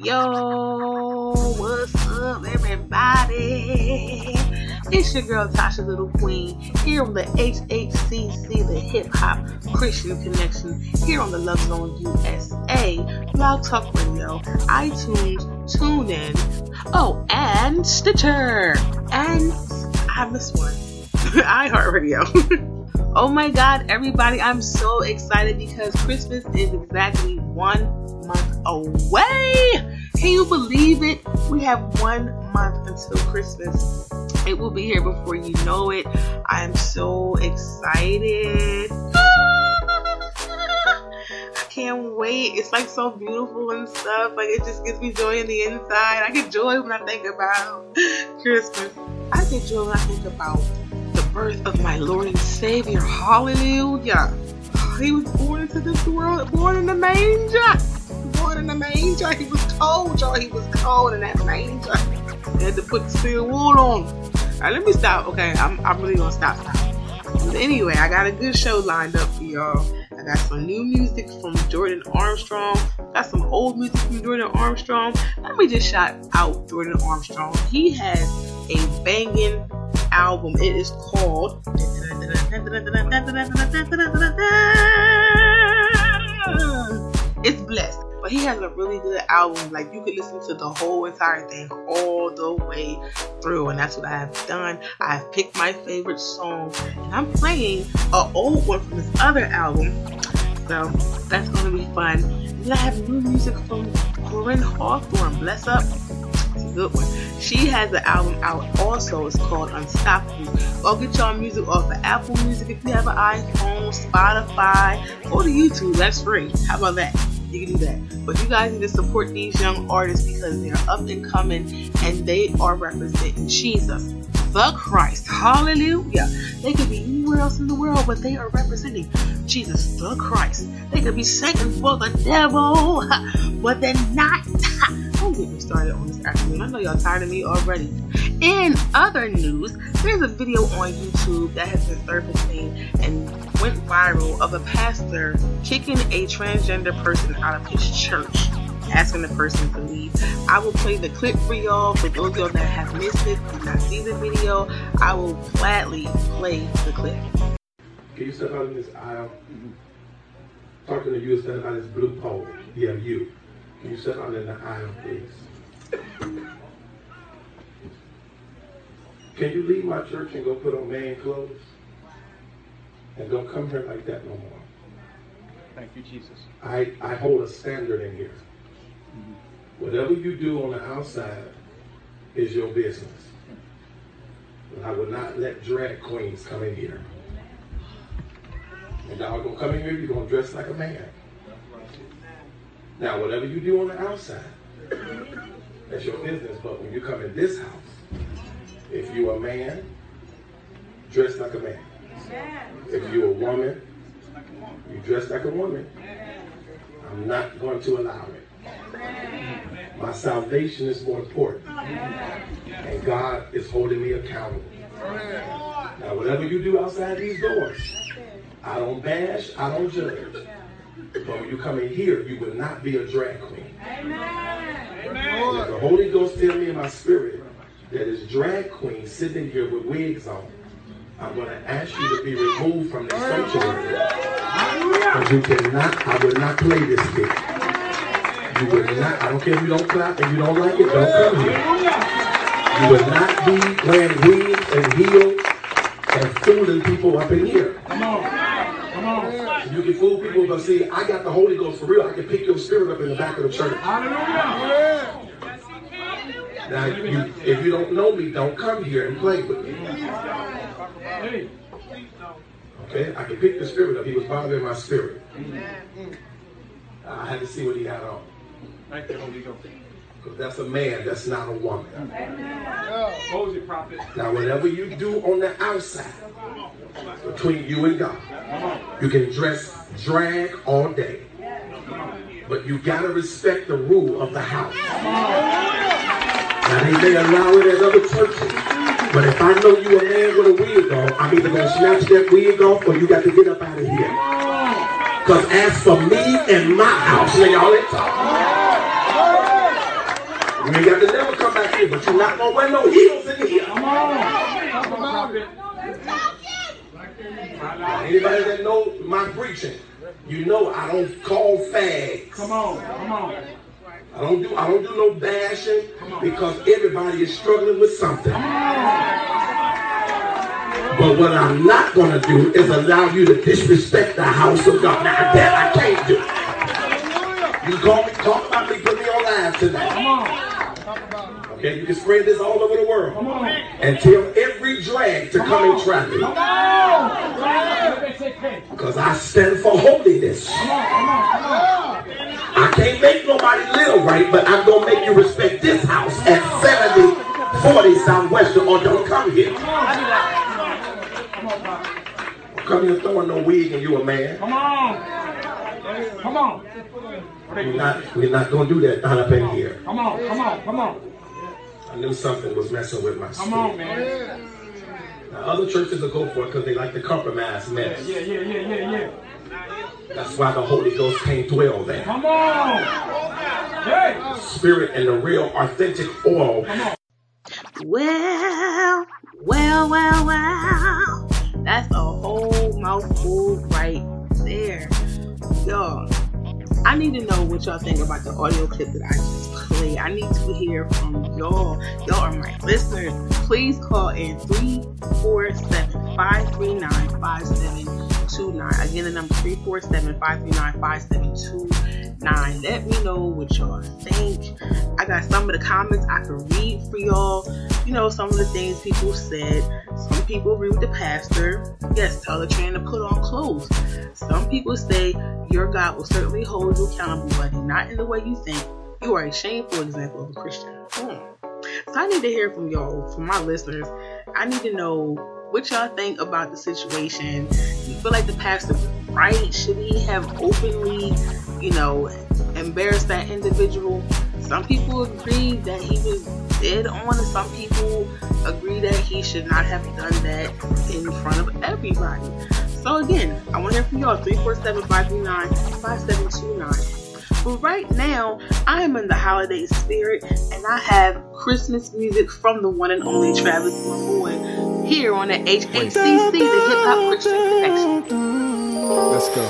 Yo, what's up, everybody? It's your girl Tasha Little Queen here on the HHCC, the Hip Hop Christian Connection, here on the Love Zone USA, Blog Talk Radio, iTunes, TuneIn, oh, and Stitcher, and I missed one, iHeartRadio. Oh my God, everybody, I'm so excited because Christmas is exactly one month away. Can you believe it? We have one month until Christmas. It will be here before you know it. I am so excited. I can't wait. It's like so beautiful and stuff. Like it just gives me joy in the inside. I get joy when I think about Christmas. I get joy when I think about the birth of my Lord and Savior. Hallelujah. He was born into this world, born in the manger. In the manger. He was cold, y'all. He was cold in that manger. They had to put steel wool on. All right, let me stop. Okay, I'm, I'm really gonna stop. But anyway, I got a good show lined up for y'all. I got some new music from Jordan Armstrong. Got some old music from Jordan Armstrong. Let me just shout out Jordan Armstrong. He has a banging album. It is called It's Blessed. But he has a really good album. Like you could listen to the whole entire thing all the way through. And that's what I have done. I've picked my favorite song and I'm playing an old one from his other album. So that's gonna be fun. And I have new music from Koryn Hawthorne. Bless up good one. She has an album out also. It's called Unstoppable. Go get y'all music off of Apple Music if you have an iPhone, Spotify, or the YouTube. That's free. How about that? You can do that. But you guys need to support these young artists because they're up and coming and they are representing Jesus, the Christ. Hallelujah. They could be anywhere else in the world, but they are representing Jesus, the Christ. They could be singing for the devil, but they're not. Don't get me started on this afternoon. I know y'all tired of me already. In other news, there's a video on YouTube that has been surfacing and went viral of a pastor kicking a transgender person out of his church, asking the person to leave. I will play the clip for y'all. For those of y'all that have missed it, did not see the video, I will gladly play the clip. Can you step out in this aisle? Talking to you instead of this blue pole. Yeah, you. You sit in the aisle, please? Can you leave my church and go put on man clothes? And don't come here like that no more. Thank you, Jesus. I, I hold a standard in here. Mm-hmm. Whatever you do on the outside is your business. But I will not let drag queens come in here. And y'all gonna come in here, you're gonna dress like a man. Now, whatever you do on the outside, that's your business. But when you come in this house, if you're a man, dress like a man. If you're a woman, you dress like a woman. I'm not going to allow it. My salvation is more important. And God is holding me accountable. Now, whatever you do outside these doors, I don't bash, I don't judge. But when you come in here, you will not be a drag queen. Amen. Amen. the Holy Ghost tell me in my spirit that is drag queen sitting here with wigs on, I'm going to ask you to be removed from this sanctuary. Because you cannot, I will not play this game. You will not, I don't care if you don't clap and you don't like it, don't come here. You will not be wearing wigs and heels and fooling people up in here. Come on. You can fool people, but see, I got the Holy Ghost for real. I can pick your spirit up in the back of the church. Hallelujah. Now, you, if you don't know me, don't come here and play with me. Okay, I can pick the spirit up. He was bothering my spirit. I had to see what he had on. Thank you, Holy Ghost. Because that's a man, that's not a woman. Now, whatever you do on the outside, between you and God, you can dress drag all day. But you got to respect the rule of the house. Now, they may allow it at other churches. But if I know you a man with a wig on, I'm either going to snatch that wig off or you got to get up out of here. Because as for me and my house, y'all ain't talking. You ain't got to never come back here, but you're not gonna wear no heels in here. Come on. Come on, Anybody that know my preaching, you know I don't call fags. Come on. Come on. I don't do I don't do no bashing because everybody is struggling with something. But what I'm not gonna do is allow you to disrespect the house of God. Now that I can't do. You call me, talk about me, put me on live tonight. Come. Okay, you can spread this all over the world. Come on. And tell every drag to come and try me. Come on. Because I stand for holiness. on. Come on. I can't make nobody live right, but I'm gonna make you respect this house at 7040 Southwestern or don't come here. Come here throwing no wig and you a man. Come on. Come on. We're not, we're not gonna do that not up in here. Come on. Come on. Come on. I knew something was messing with my spirit. Come on, man. Now, other churches will go for it because they like to compromise mess. Yeah, yeah, yeah, yeah, yeah. That's why the Holy Ghost can't dwell there. Come on. Hey. Spirit and the real authentic oil Well, well, well, well. That's a whole mouthful right there. Y'all, I need to know what y'all think about the audio clip that I just I need to hear from y'all. Y'all are my listeners. Please call in 347 539 5729. Again, the number 347 539 5729. Let me know what y'all think. I got some of the comments I can read for y'all. You know, some of the things people said. Some people agree with the pastor. Yes, tell the train to put on clothes. Some people say your God will certainly hold you accountable, but not in the way you think. You are a shameful example of a Christian. Hmm. So I need to hear from y'all, from my listeners. I need to know what y'all think about the situation. You feel like the pastor right? Should he have openly, you know, embarrassed that individual? Some people agree that he was dead on, some people agree that he should not have done that in front of everybody. So again, I want to hear from y'all 347-539-5729. But right now, I am in the holiday spirit and I have Christmas music from the one and only Travis McCoy here on the HHCC, the Hip Hop Christian Connection. Let's go.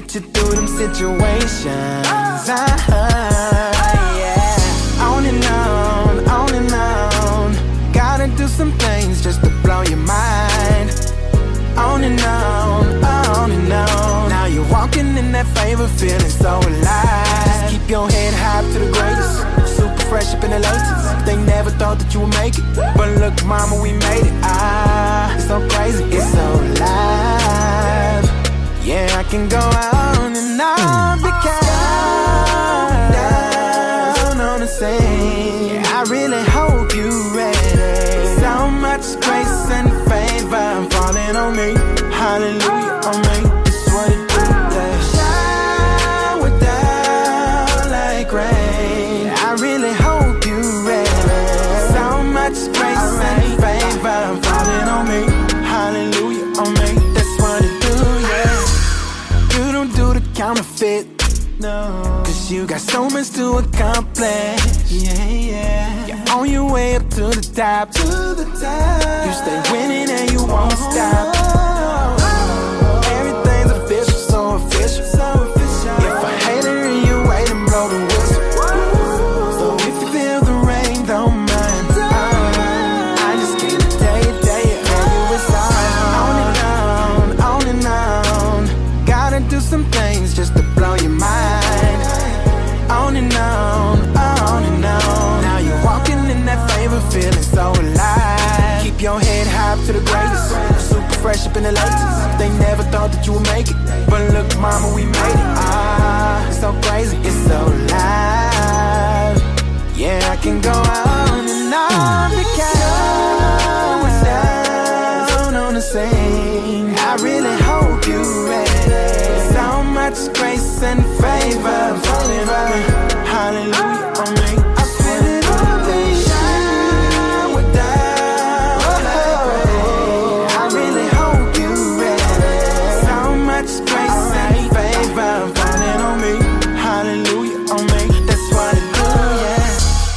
Get you through them situations. Ah, yeah, on and on, on and on. Gotta do some things just to blow your mind. On and on, on and on. Now you're walking in that favor, feeling so alive. Just keep your head high to the greatest. Super fresh up in the latest. They never thought that you would make it. But look, mama, we made it. Ah, it's so crazy, it's so alive. Yeah, I can go on and on so much to accomplish. Yeah, yeah. You're on your way up to the top. To the top. You stay winning and you won't stop. Everything's official, so official. So official. Super up in the lights. They never thought that you would make it. But look, mama, we made it. Ah, it's so crazy, it's so alive. Yeah, I can go on and on because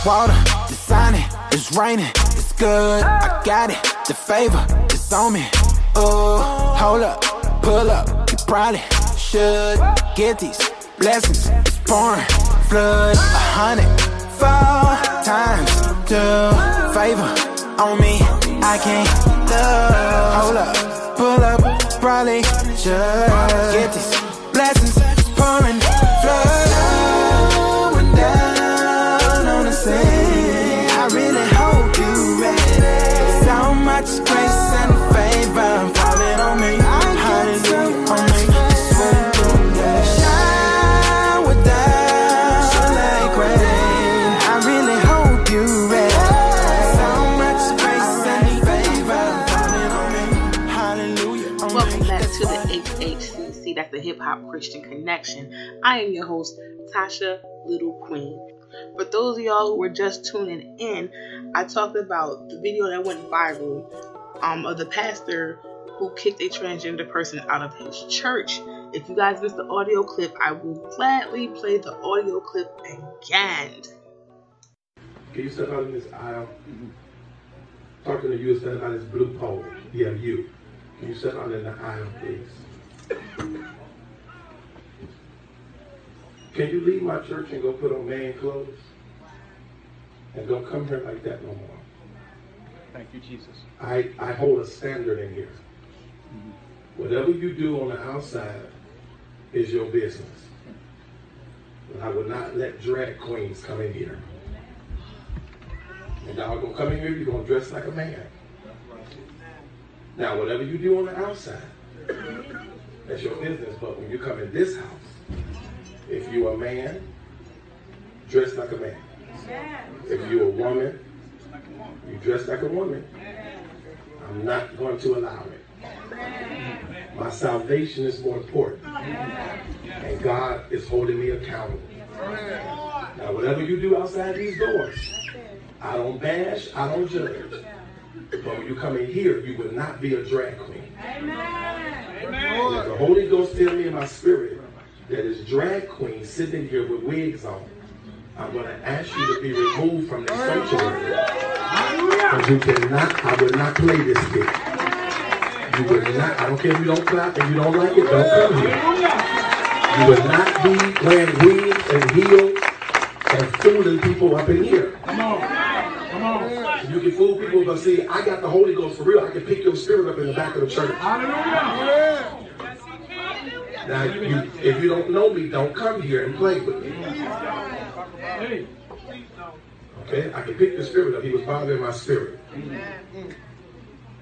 Water, the sun, it's raining, it's good. I got it, the favor, it's on me. Oh, hold up, pull up, you probably should get these blessings. It's pouring, flood, a hundred, four times, two, favor on me. I can't love. Hold up, pull up, probably should get these blessings. It's pouring, flood, Hop Christian Connection. I am your host, Tasha Little Queen. For those of y'all who were just tuning in, I talked about the video that went viral um, of the pastor who kicked a transgender person out of his church. If you guys missed the audio clip, I will gladly play the audio clip again. Can you step out in this aisle? Talking to you, step out this blue pole. Yeah, you. Can you step out in the aisle, please? Can you leave my church and go put on man clothes? And don't come here like that no more. Thank you, Jesus. I, I hold a standard in here. Whatever you do on the outside is your business. But I will not let drag queens come in here. And y'all gonna come in here, you're gonna dress like a man. Now, whatever you do on the outside, that's your business. But when you come in this house, if you're a man, dress like a man. If you're a woman, you dress like a woman. I'm not going to allow it. My salvation is more important. And God is holding me accountable. Now, whatever you do outside these doors, I don't bash, I don't judge. But when you come in here, you will not be a drag queen. Amen. The Holy Ghost tell me in my spirit that is drag queen sitting here with wigs on. I'm going to ask you to be removed from the sanctuary. Because you cannot, I will not play this game. You will not, I don't care if you don't clap and you don't like it, don't come here. You will not be wearing wigs and heels and fooling people up in here. Come on. Come on. You can fool people, but see, I got the Holy Ghost for real. I can pick your spirit up in the back of the church. Hallelujah. Now, you, if you don't know me, don't come here and play with me. Okay, I can pick the spirit up. He was bothering my spirit.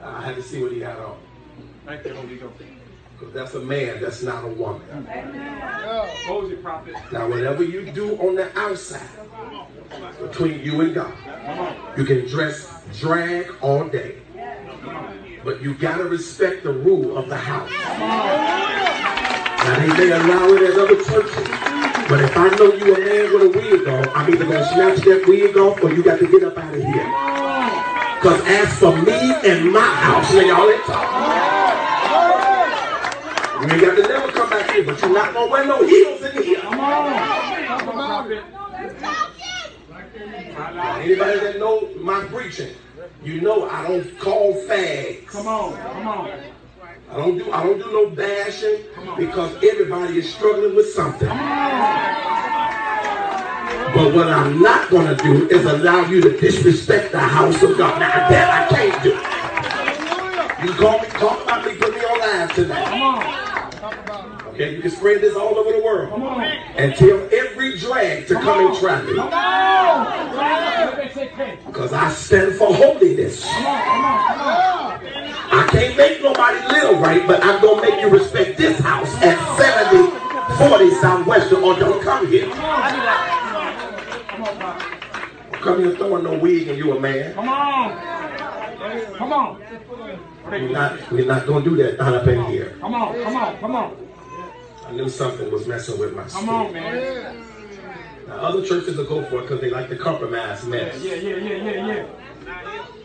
I had to see what he had on. Thank you, Holy Ghost. Because that's a man, that's not a woman. Hold it, prophet. Now, whatever you do on the outside, between you and God, you can dress drag all day. But you gotta respect the rule of the house. They may allow it at other churches. But if I know you a man with a wig on, I'm either gonna snatch that wig off or you got to get up out of here. Because as for me and my house, now y'all ain't talking. You ain't got to never come back here, but you're not gonna wear no heels in here. Come on. Come on. Anybody that know my preaching, you know I don't call fags. Come on. Come on. I don't do I don't do no bashing because everybody is struggling with something. But what I'm not gonna do is allow you to disrespect the house of God. Now that I can't do. You call me, talk about me, put me on live tonight. Okay, you can spread this all over the world and tell every drag to come and try me. Because I stand for holiness. I can't make nobody live right, but I'm going to make you respect this house at 7040 Southwestern or don't come here. Don't come here throwing no wig and you a man. Come on. Come on. We're not, we're not going to do that not up in here. Come on. Come on. Come on. I knew something was messing with my spirit. Come on, man. Now, other churches will go for it because they like to compromise mess. Yeah, yeah, yeah, yeah, yeah.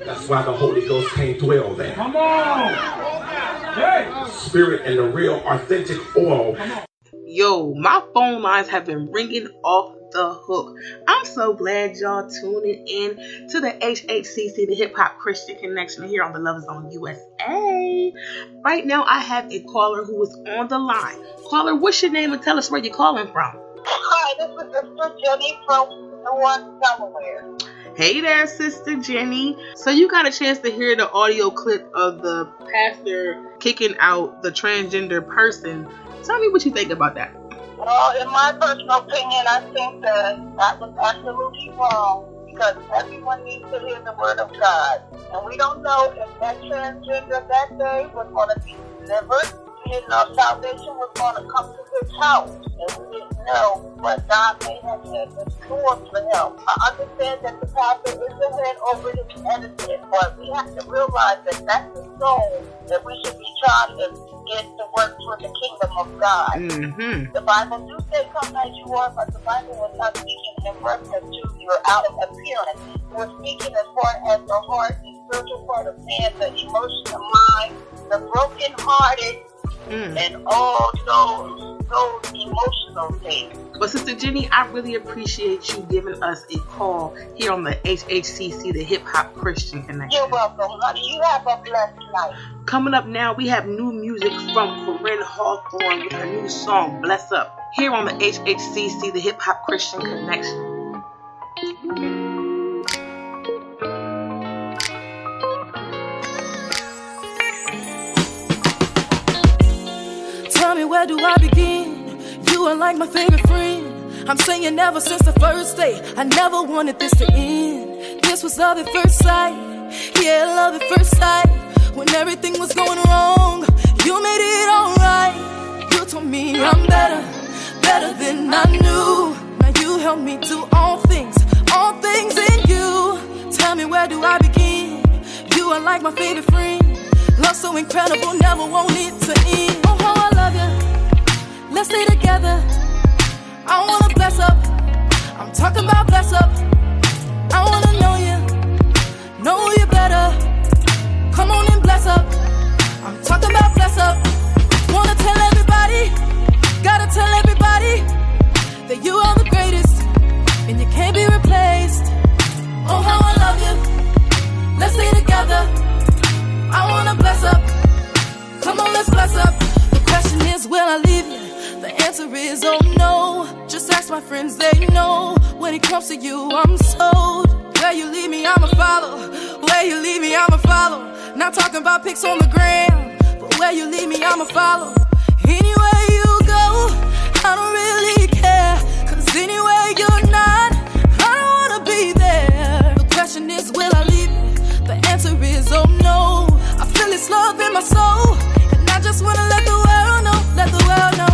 That's why the Holy Ghost can't dwell there. Come on. Hey. Spirit and the real authentic oil Yo, my phone lines have been ringing off the hook. I'm so glad y'all tuning in to the HHCC, the Hip Hop Christian Connection here on the Love Zone USA. Right now, I have a caller who is on the line. Caller, what's your name and tell us where you're calling from? Hi, this is Sister Jenny from Newark, Delaware. Hey there, Sister Jenny. So you got a chance to hear the audio clip of the pastor kicking out the transgender person. Tell me what you think about that. Well, in my personal opinion, I think that that was absolutely wrong because everyone needs to hear the word of God. And we don't know if that transgender that day was going to be delivered. We didn't know salvation was going to come to his house. And we know what God may have had in store for him. I understand that the pastor is the head over his etiquette, but we have to realize that that's the soul that we should be trying to get to work for the kingdom of God. Mm-hmm. The Bible do say come as you are, but the Bible was not speaking in reference to your outer appearance. We're speaking as far as the heart, the spiritual part of man, the emotional mind, the broken hearted, Mm. and all those those emotional things. But Sister Jenny, I really appreciate you giving us a call here on the HHCC, the Hip Hop Christian Connection. You're welcome, honey. You have a blessed night. Coming up now, we have new music from Koryn Hawthorne with her new song "Bless Up" here on the HHCC, the Hip Hop Christian Connection. Tell me where do I begin? You are like my favorite friend. I'm saying ever since the first day, I never wanted this to end. This was love at first sight. Yeah, love at first sight. When everything was going wrong, you made it alright. You told me I'm better, better than I knew. Now you help me do all things, all things in you. Tell me where do I begin? You are like my favorite friend. Love so incredible, never want it to end. Let's stay together. I wanna bless up. I'm talking about bless up. I wanna know you, know you better. Come on and bless up. I'm talking about bless up. Wanna tell everybody, gotta tell everybody that you are the greatest and you can't be replaced. Oh, how I love you. Let's stay together. I wanna bless up. Come on, let's bless up. The question is, will I leave you? Answer is oh no. Just ask my friends, they know. When it comes to you, I'm sold. Where you leave me, I'ma follow. Where you leave me, I'ma follow. Not talking about pics on the gram, but where you leave me, I'ma follow. Anywhere you go, I don't really care. Cause anywhere you're not, I don't wanna be there. The question is, will I leave you? The answer is oh no. I feel this love in my soul. And I just wanna let the world know, let the world know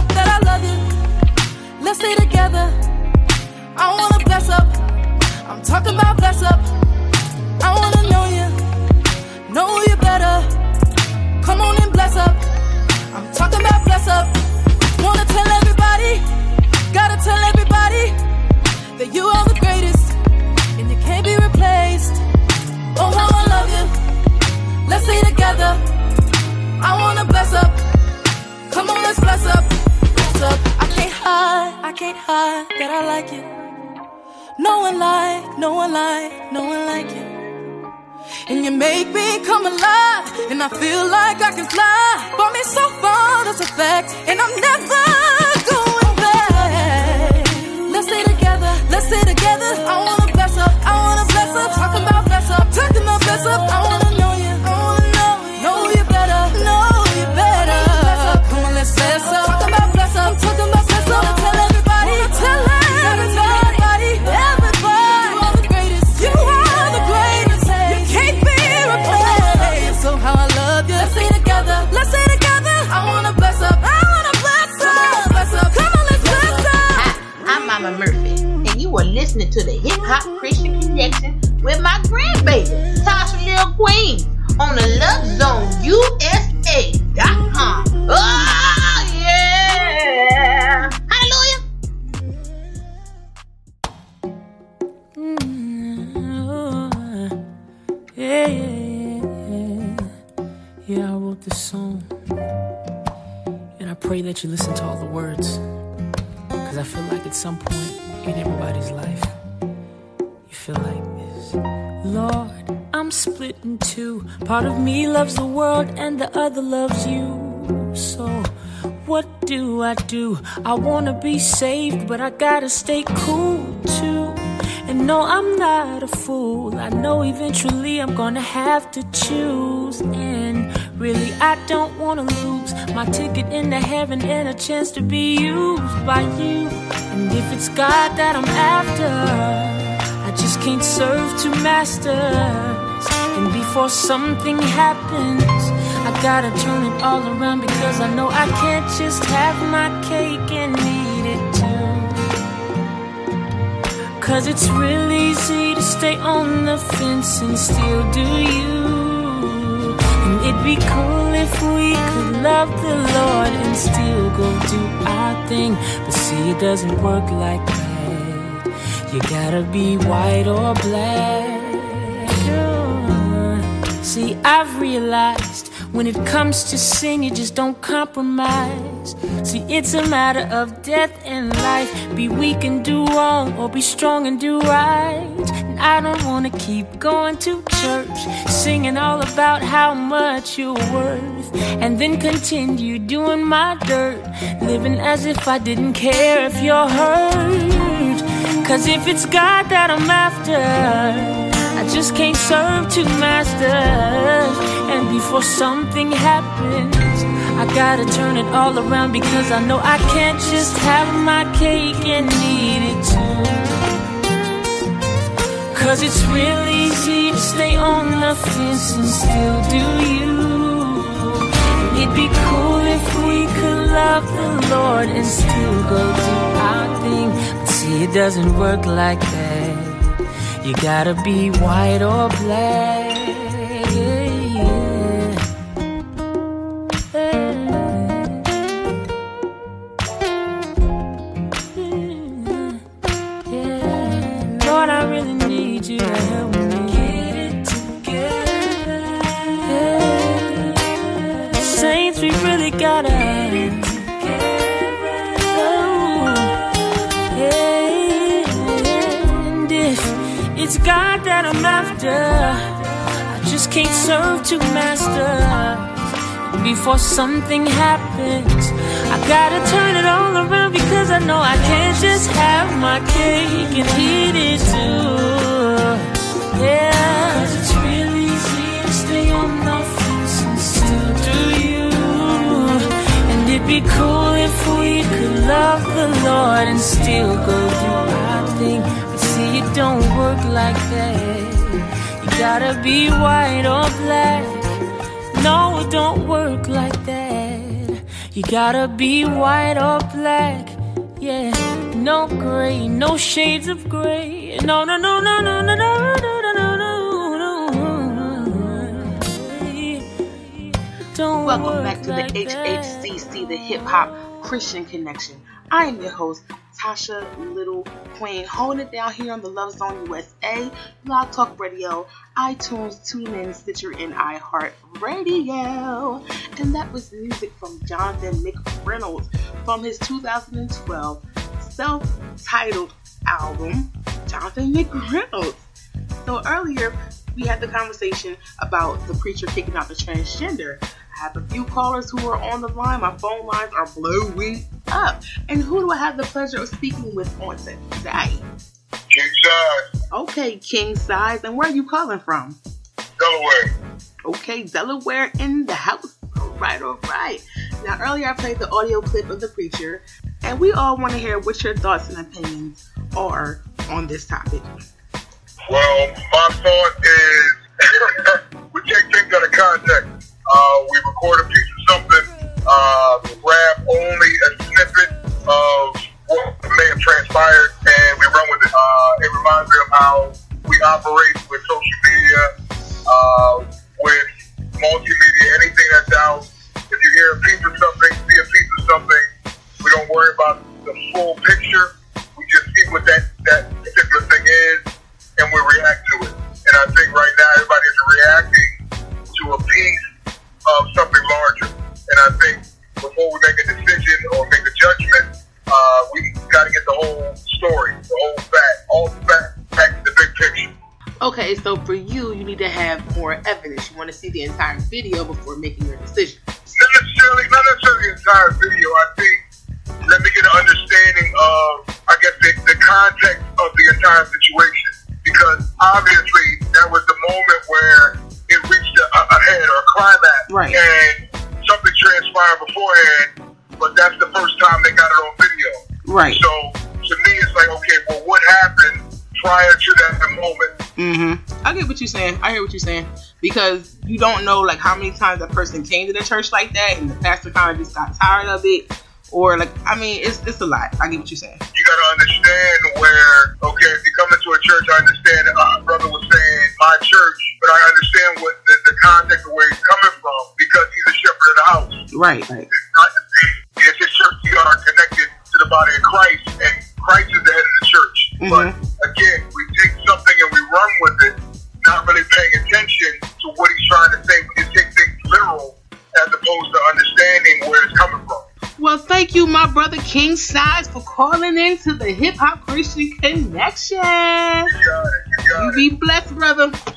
Let's stay together. I wanna bless up. I'm talking about bless up. I wanna know you, know you better. Come on and bless up. I'm talking about bless up. Wanna tell everybody, gotta tell everybody that you are the greatest and you can't be replaced. Oh, how I love you. Let's stay together. I wanna bless up. Come on, let's bless up. Hide, I that I like you. No one like, no one like, no one like you. And you make me come alive, and I feel like I can fly. Brought me so far, that's a fact, and I'm never going back. Let's stay together, let's stay together. I wanna bless up, I wanna bless up. Talking about bless up, talking about bless up. I wanna listening to the Hip Hop Christian Connection with my grandbaby, Tasha Lil Queen, on the Love Zone USA.com. Oh, yeah! Hallelujah! Mm, yeah, yeah, yeah. Yeah, I wrote this song. And I pray that you listen to all the words. Because I feel like at some point in everybody's life, you feel like this. Lord, I'm split in two. Part of me loves the world, and the other loves you. So, what do I do? I wanna be saved, but I gotta stay cool too. And no, I'm not a fool. I know eventually I'm gonna have to choose. And really, I don't wanna lose my ticket into heaven and a chance to be used by you. And if it's God that I'm after, I just can't serve two masters. And before something happens, I gotta turn it all around because I know I can't just have my cake and eat it too. Cause it's real easy to stay on the fence and still do you. It'd be cool if we could love the Lord and still go do our thing. But see, it doesn't work like that. You gotta be white or black. See, I've realized when it comes to sin, you just don't compromise. See, it's a matter of death and life. Be weak and do wrong, or be strong and do right. And I don't wanna keep going to church, singing all about how much you're worth, and then continue doing my dirt, living as if I didn't care if you're hurt. Cause if it's God that I'm after, I just can't serve two masters. And before something happens, I gotta turn it all around because I know I can't just have my cake and eat it too. Cause it's real easy to stay on the fence and still do you. It'd be cool if we could love the Lord and still go do our thing. But see, it doesn't work like that. You gotta be white or black. Before something happens, I gotta turn it all around because I know I can't just have my cake and eat it too. Yeah, it's really easy to stay on the fence and still do you. And it'd be cool if we could love the Lord and still go do our thing. But see, it don't work like that. You gotta be white or black. No, it don't work like that. You gotta be white or black. Yeah, no gray, no shades of gray. No, no, no, no, no, no, no, no, no, no, no, no. Don't Welcome back to the. HHCC, the Hip Hop Christian Connection. I am your host, Tasha Little Queen, holding it down here on the Love Zone USA, Blog Talk Radio, iTunes, TuneIn, Stitcher, and iHeart Radio. And that was music from Jonathan McReynolds from his 2012 self-titled album, Jonathan McReynolds. So earlier we had the conversation about the preacher kicking out the transgender. I have a few callers who are on the line. My phone lines are blowing up. And who do I have the pleasure of speaking with on today? King size, Okay, King Size. And where are you calling from? Delaware. Okay, Delaware in the house. All right, all right. Now, earlier I played the audio clip of the preacher, and we all want to hear what your thoughts and opinions are on this topic. Well, my thought is we take things out of context. Uh, we record a piece of something, uh, grab only a snippet of what may have transpired, and we run with it. Uh, it reminds me of how we operate with social media, uh, with multimedia, anything that's out. If you hear a piece of something, see a piece of something, we don't worry about the full picture. We just see what that, that particular thing is, and we react to it. And I think right now everybody's reacting to a piece of something larger. And I think before we make a decision or make a judgment, uh, we got to get the whole story, the whole fact, all the fact, fact, the big picture. Okay, so for you, you need to have more evidence. You want to see the entire video before making your decision. Not necessarily, not necessarily the entire video. I think let me get an understanding of, I guess, the, the context of the entire situation. Because obviously, that was the moment where it reached a, a head or a climax. Right. And something transpired beforehand, but that's the first time they got it on video. Right. So to me, it's like, okay, well, what happened prior to that moment? Mm-hmm. I get what you're saying. I hear what you're saying because you don't know like how many times that person came to the church like that, and the pastor kind of just got tired of it, or like I mean, it's it's a lot. I get what you're saying. you got to understand where, okay, if you come into a church, I understand uh, brother was saying my church, but I understand what the, the context of where he's coming from because he's a shepherd of the house. Right. Right. It's not the same. It's his church. We are connected to the body of Christ, and Christ is the head of the church. Mm-hmm. But again, we take something and we run with it, not really paying attention to what he's trying to say. We just take things literal as opposed to understanding where it's coming from. Well, thank you, my brother King Size, for calling into the Hip Hop Christian Connection. You got it. You got You be blessed, brother. Same to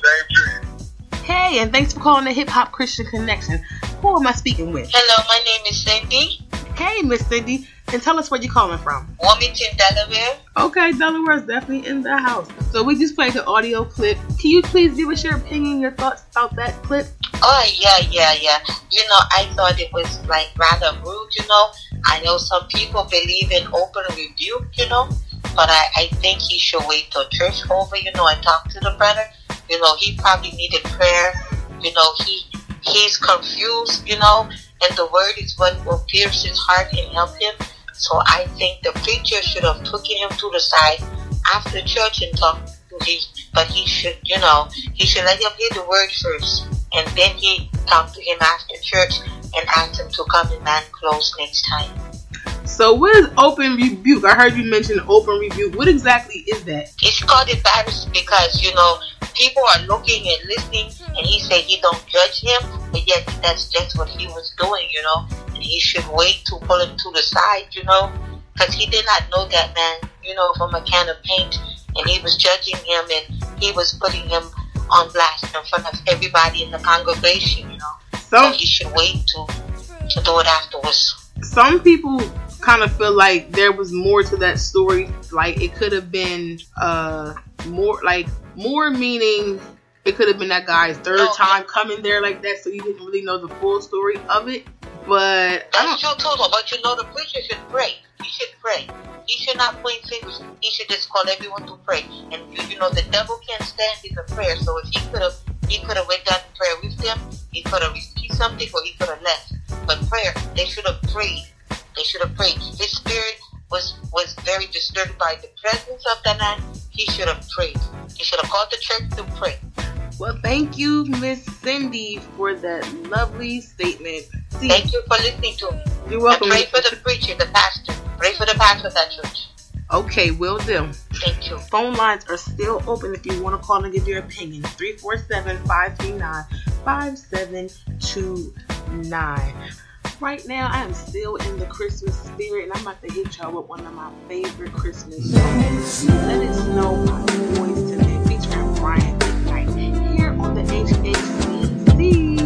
you. Hey, and thanks for calling the Hip Hop Christian Connection. Who am I speaking with? Hello, my name is Cindy, Hey, Miss Cindy, and tell us where you're calling from. Wilmington, Delaware. Okay, Delaware's definitely in the house. So we just played the audio clip. Can you please give us your opinion, your thoughts about that clip? Oh yeah, yeah, yeah. You know, I thought it was like rather rude. You know, I know some people believe in open rebuke. You know, but I, I think he should wait till church over. You know, and talk to the brother. You know, he probably needed prayer. You know, he he's confused. You know, and the word is what will pierce his heart and help him. So I think the preacher should have taken him to the side after church and talked to him. But he should, you know, he should let him hear the word first, and then he talk to him after church and ask him to come in man clothes next time. So what is open rebuke? I heard you mention open rebuke. What exactly is that? It's called embarrassment because you know people are looking and listening, and he said he don't judge him, but yet that's just what he was doing, you know. And he should wait to pull him to the side, you know, because he did not know that man, you know, from a can of paint, and he was judging him and he was putting him on blast in front of everybody in the congregation, you know. So he should wait to to do it afterwards. some people kind of feel like there was more to that story. Like it could have been uh more like more meaning it could have been that guy's third No. time coming there like that, so you didn't really know the full story of it. But I don't. true too, but you know the preacher should pray. He should pray. He should not point fingers. He should just call everyone to pray. And you, you know the devil can't stand his prayer. So if he could have, he could have went down to prayer with them. He could have received something, or he could have left. But prayer, they should have prayed. They should have prayed. His spirit was was very disturbed by the presence of the man. He should have prayed. He should have called the church to pray. Well, thank you, Miss Cindy, for that lovely statement. See, Thank you for listening to me. you're And welcome. pray for the preacher, the pastor. Pray for the pastor of that church. Okay, will do. Thank you. Phone lines are still open if you want to call and give your opinion. 347 539 5729. Right now, I am still in the Christmas spirit, and I'm about to hit y'all with one of my favorite Christmas songs. Let it snow by Boyz II Men featuring Brian McKnight here on the HHCC.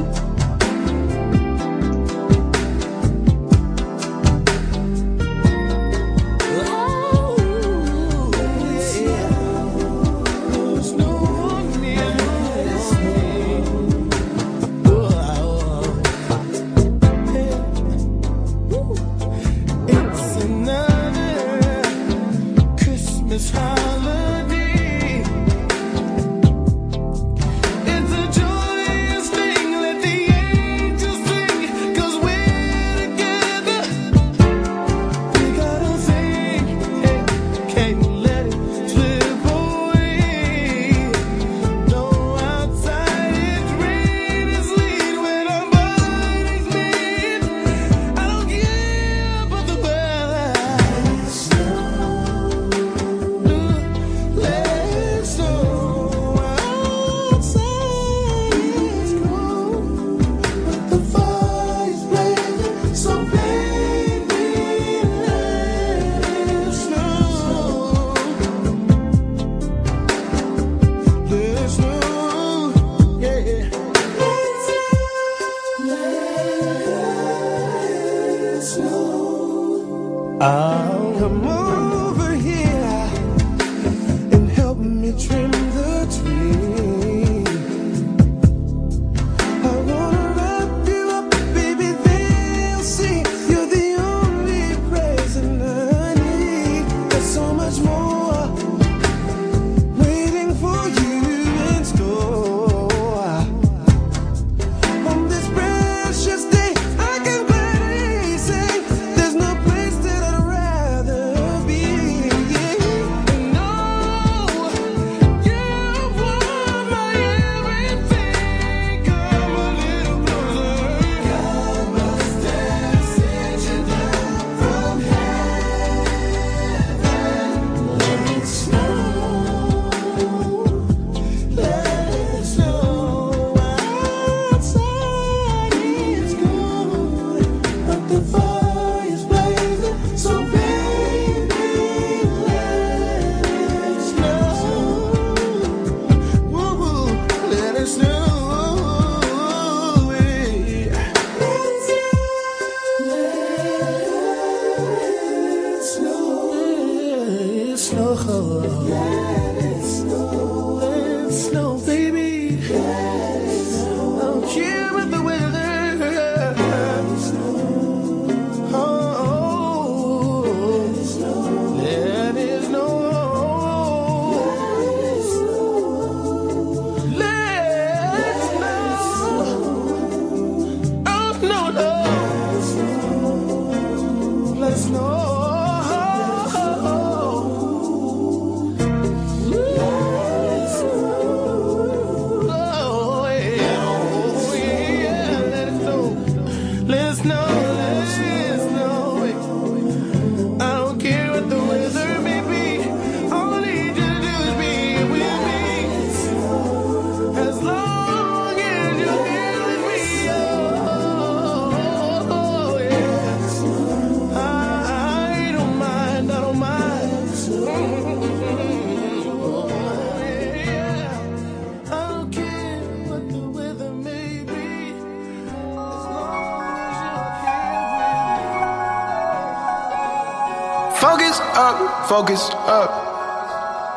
Focus up, focus up.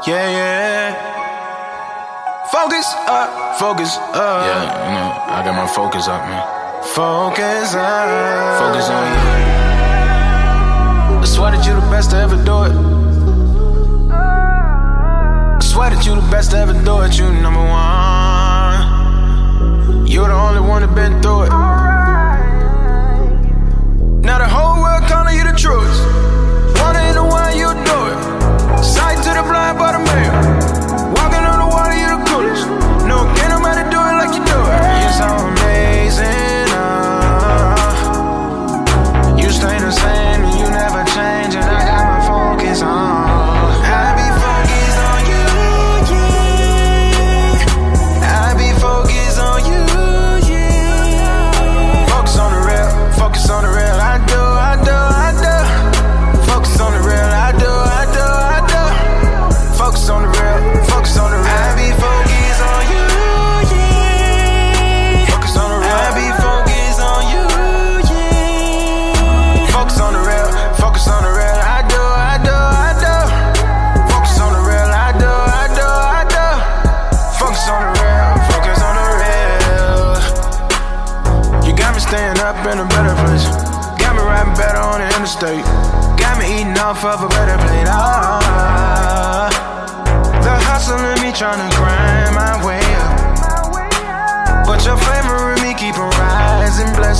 Yeah, yeah. Focus up, focus up. Yeah, you know, I got my focus up, man. Focus up. Focus on you. I swear that you're the best to ever do it. I swear that you're the best to ever do it. You number one. You're the only one that been through it. Now the whole world calling you the truest. Blind by the man. Walking on the water, you the coolest. No, can't nobody do it like you do it. You're so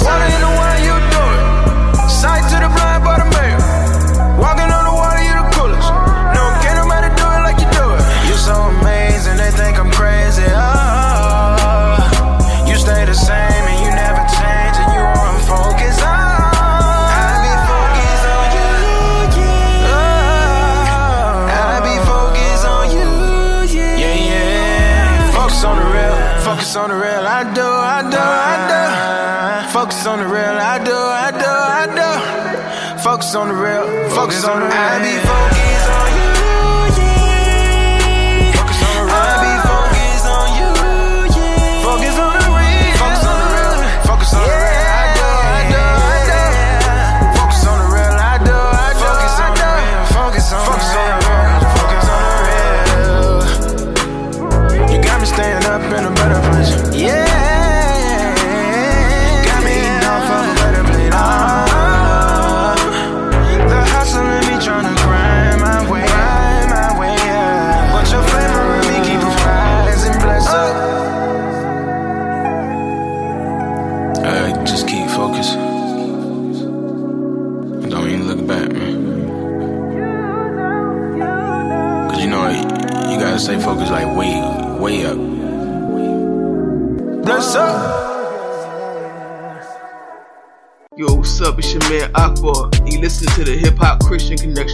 rising, blessed. Wanna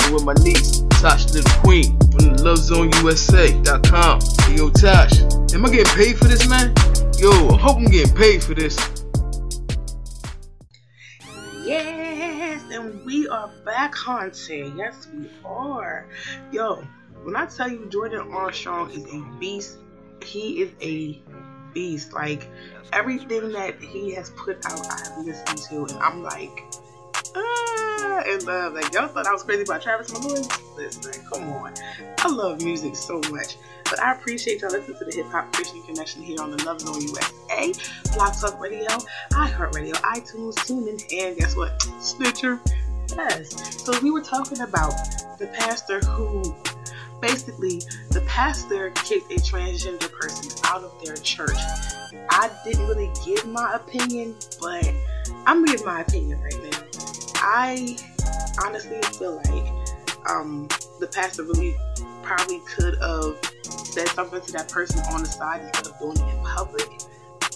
Connection with my niece, Tosh Little Queen, from the LoveZoneUSA.com. Hey, yo, Tosh, am I getting paid for this, man? Yo, I hope I'm getting paid for this. Yes, and we are back hunting. Yes, we are. Yo, when I tell you Jordan Armstrong is a beast, he is a beast. Like everything that he has put out, I have listened to, and I'm like, ah, in love. Like y'all thought I was crazy about Travis Malloy. Listen, like, come on, I love music so much. But I appreciate y'all listening to the Hip Hop Christian Connection here on the Love Zone USA, Blog Talk Radio, iHeartRadio, iTunes, TuneIn, and guess what? Stitcher. Yes. So we were talking about the pastor who basically the pastor kicked a transgender person out of their church. I didn't really give my opinion, but I'm gonna give my opinion right now. I honestly feel like um, the pastor really probably could have said something to that person on the side instead of doing it in public.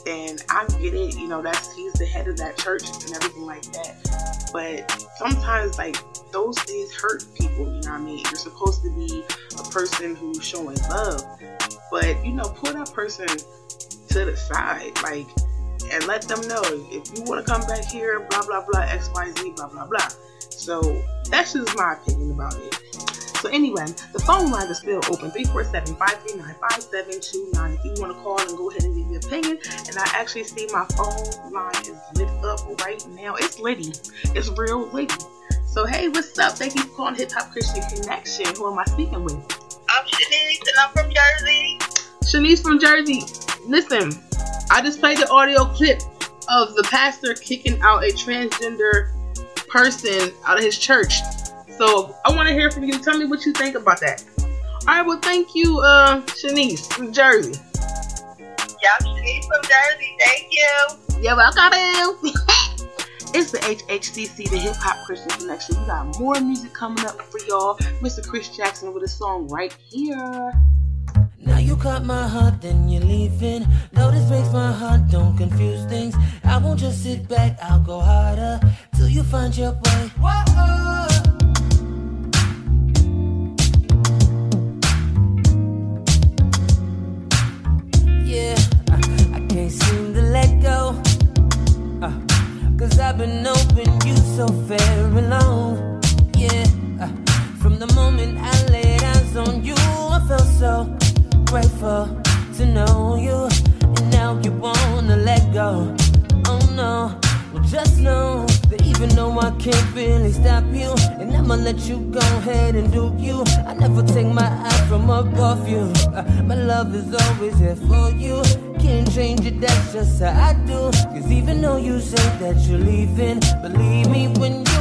And I get it, you know, that's he's the head of that church and everything like that. But sometimes like those things hurt people, you know what I mean? You're supposed to be a person who's showing love. But you know, pull that person to the side, like and let them know if you want to come back here, blah blah blah, X, Y, Z, blah blah blah. So that's just my opinion about it. So anyway, the phone line is still open, 347-539-5729. If you want to call and go ahead and give your opinion, and I actually see my phone line is lit up right now. It's litty. It's real litty. So hey, what's up? Thank you for calling Hip Hop Christian Connection. Who am I speaking with? I'm Shanice and I'm from Jersey. Shanice from Jersey. Listen, I just played the audio clip of the pastor kicking out a transgender person out of his church. So I want to hear from you. Tell me what you think about that. All right, well, thank you, uh, Shanice from Jersey. Yeah, Shanice from Jersey. Thank you. Yeah, welcome. it's the HHCC, the Hip Hop Christian Connection. We got more music coming up for y'all. Mr. Chris Jackson with a song right here. You cut my heart, then you're leaving. No, this breaks my heart, don't confuse things. I won't just sit back, I'll go harder till you find your way. Whoa. Yeah, I, I can't seem to let go. Uh, Cause I've been open you so very long. Yeah, uh, from the moment I laid eyes on you, I felt so grateful to know you. And now you wanna let go. Oh no, well just know that even though I can't really stop you, and I'ma let you go ahead and do you. I never take my eyes from above you. Uh, my love is always here for you. Can't change it, that's just how I do. Cause even though you say that you're leaving, believe me when you're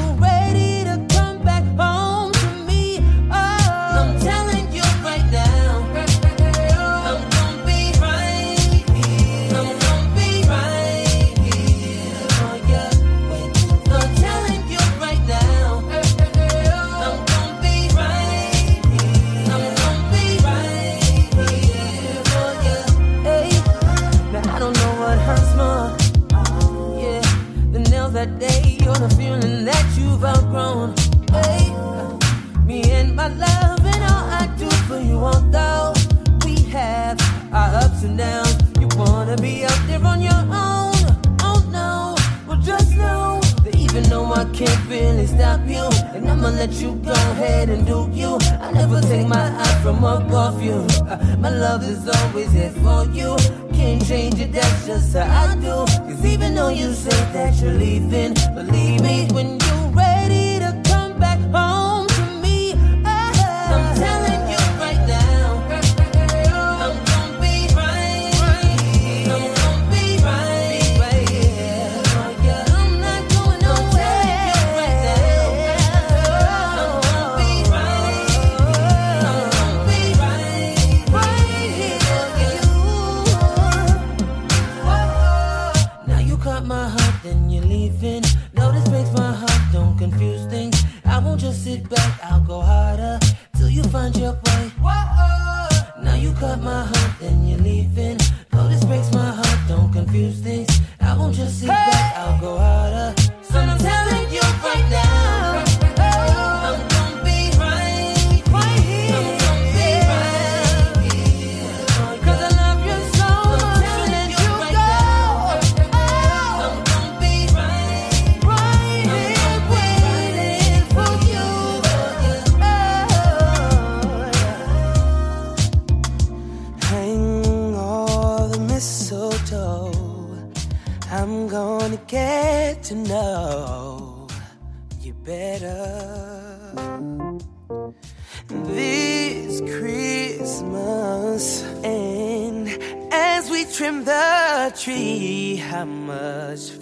much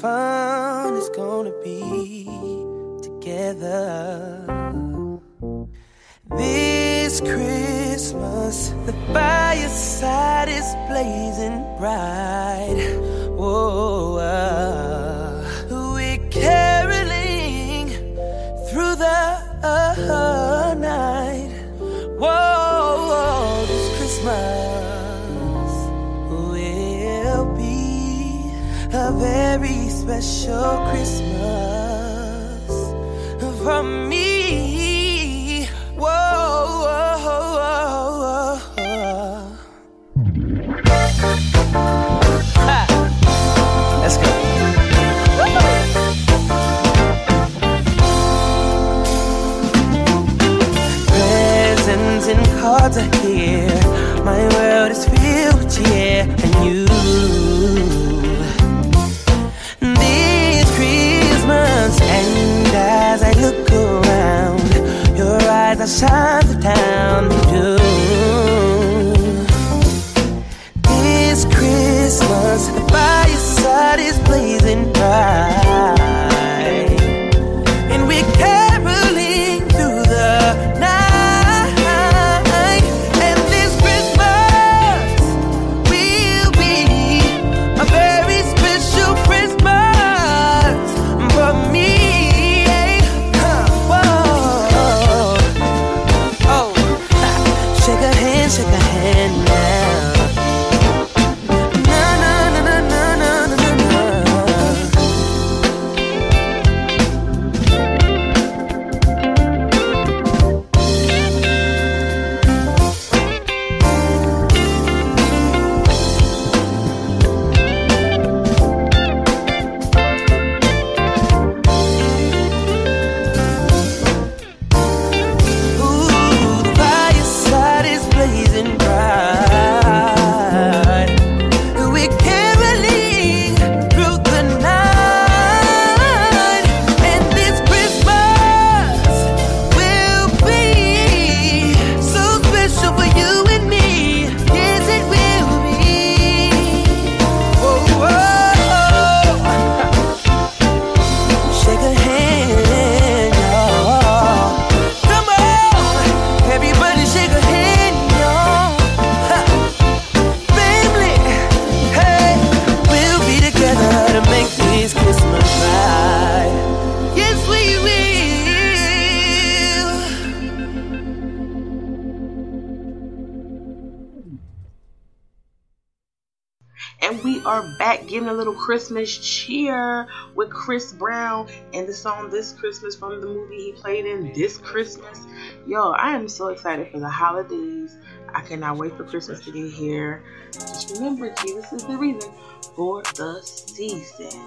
Christmas cheer with Chris Brown and the song This Christmas from the movie he played in This Christmas. Yo, I am so excited for the holidays. I cannot wait for Christmas to get here. Just remember, Jesus is the reason for the season.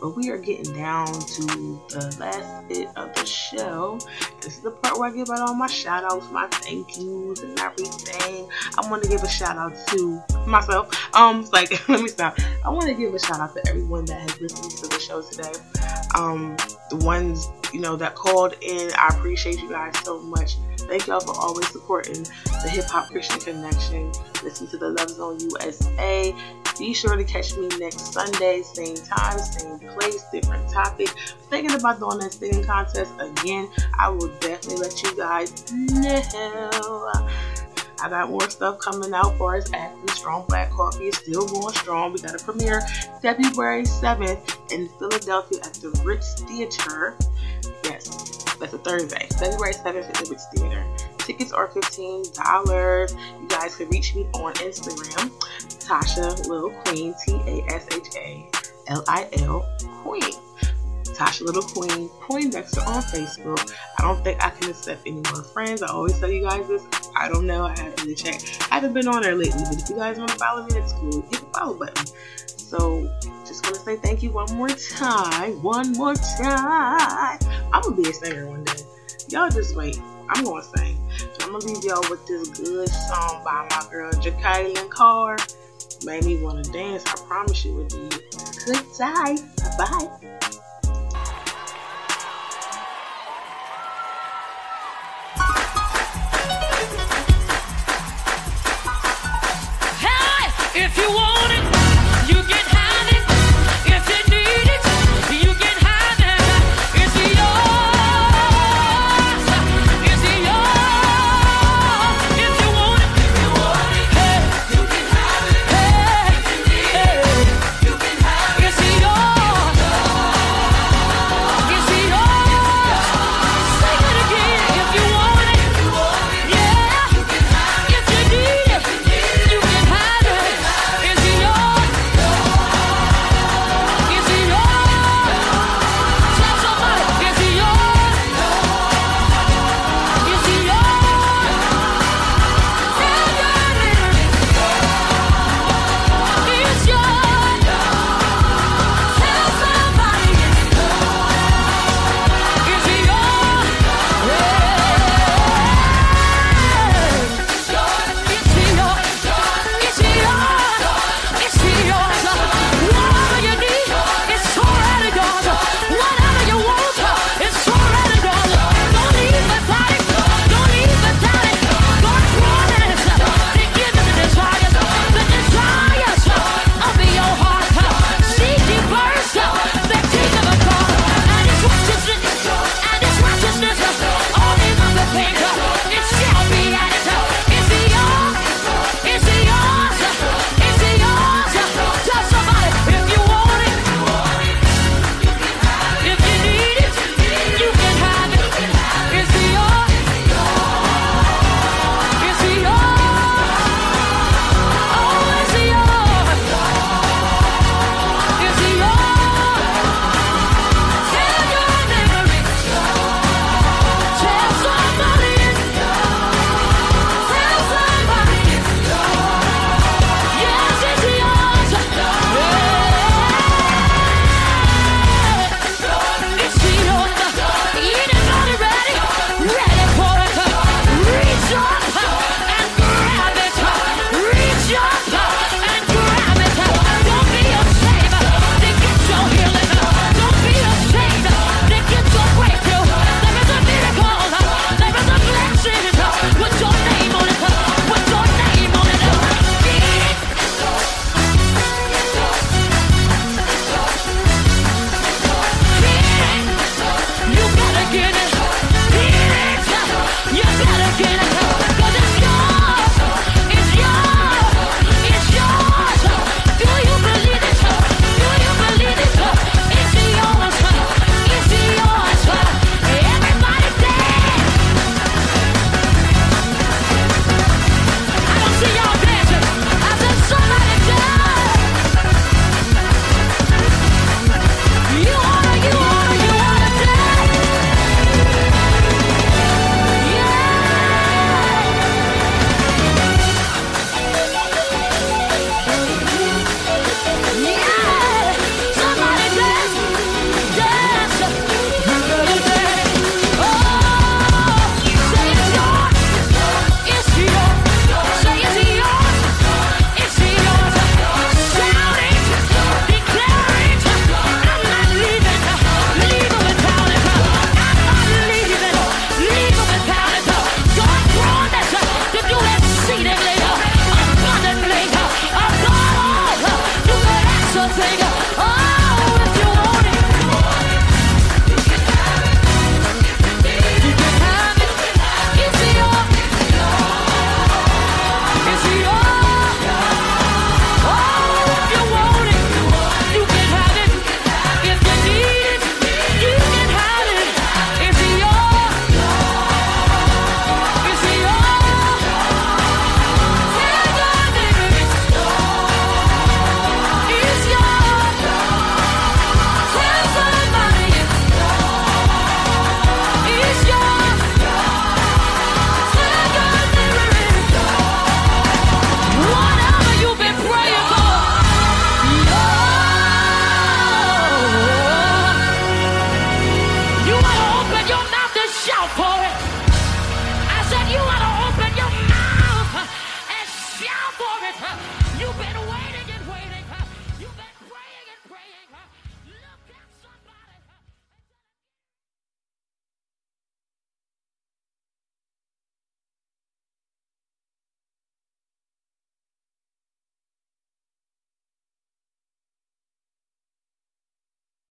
But we are getting down to the last bit of the show. This is the part where I give out all my shout outs, my thank yous, and everything. I want to give a shout out to myself. Um, like, let me stop. I want to give a shout out to everyone that has listened to the show today. Um, the ones, you know, that called in. I appreciate you guys so much. Thank y'all for always supporting the Hip Hop Christian Connection. Listen to the Love Zone USA. Be sure to catch me next Sunday, same time, same place, different topic. Thinking about doing that singing contest again. I will definitely let you guys know. I got more stuff coming out for us. Aspen Strong Black Coffee is still going strong. We got a premiere February 7th in Philadelphia at the Ritz Theater. Yes, that's a Thursday. February 7th at the Ritz Theater. Tickets are $15. You guys can reach me on Instagram, Tasha Lil Queen, T A S H A L I L Queen. Tasha Little Queen Poindexter on Facebook. I don't think I can accept any more friends. I always tell you guys this. I don't know. I haven't really checked. I haven't been on there lately, but if you guys want to follow me, that's cool. Hit the follow button. So, just want to say thank you one more time. One more time. I'm going to be a singer one day. Y'all just wait. I'm going to sing. I'm going to leave y'all with this good song by my girl, Jacqueline Carr. Made me want to dance. I promise you it did. Good time. Bye. If you want it.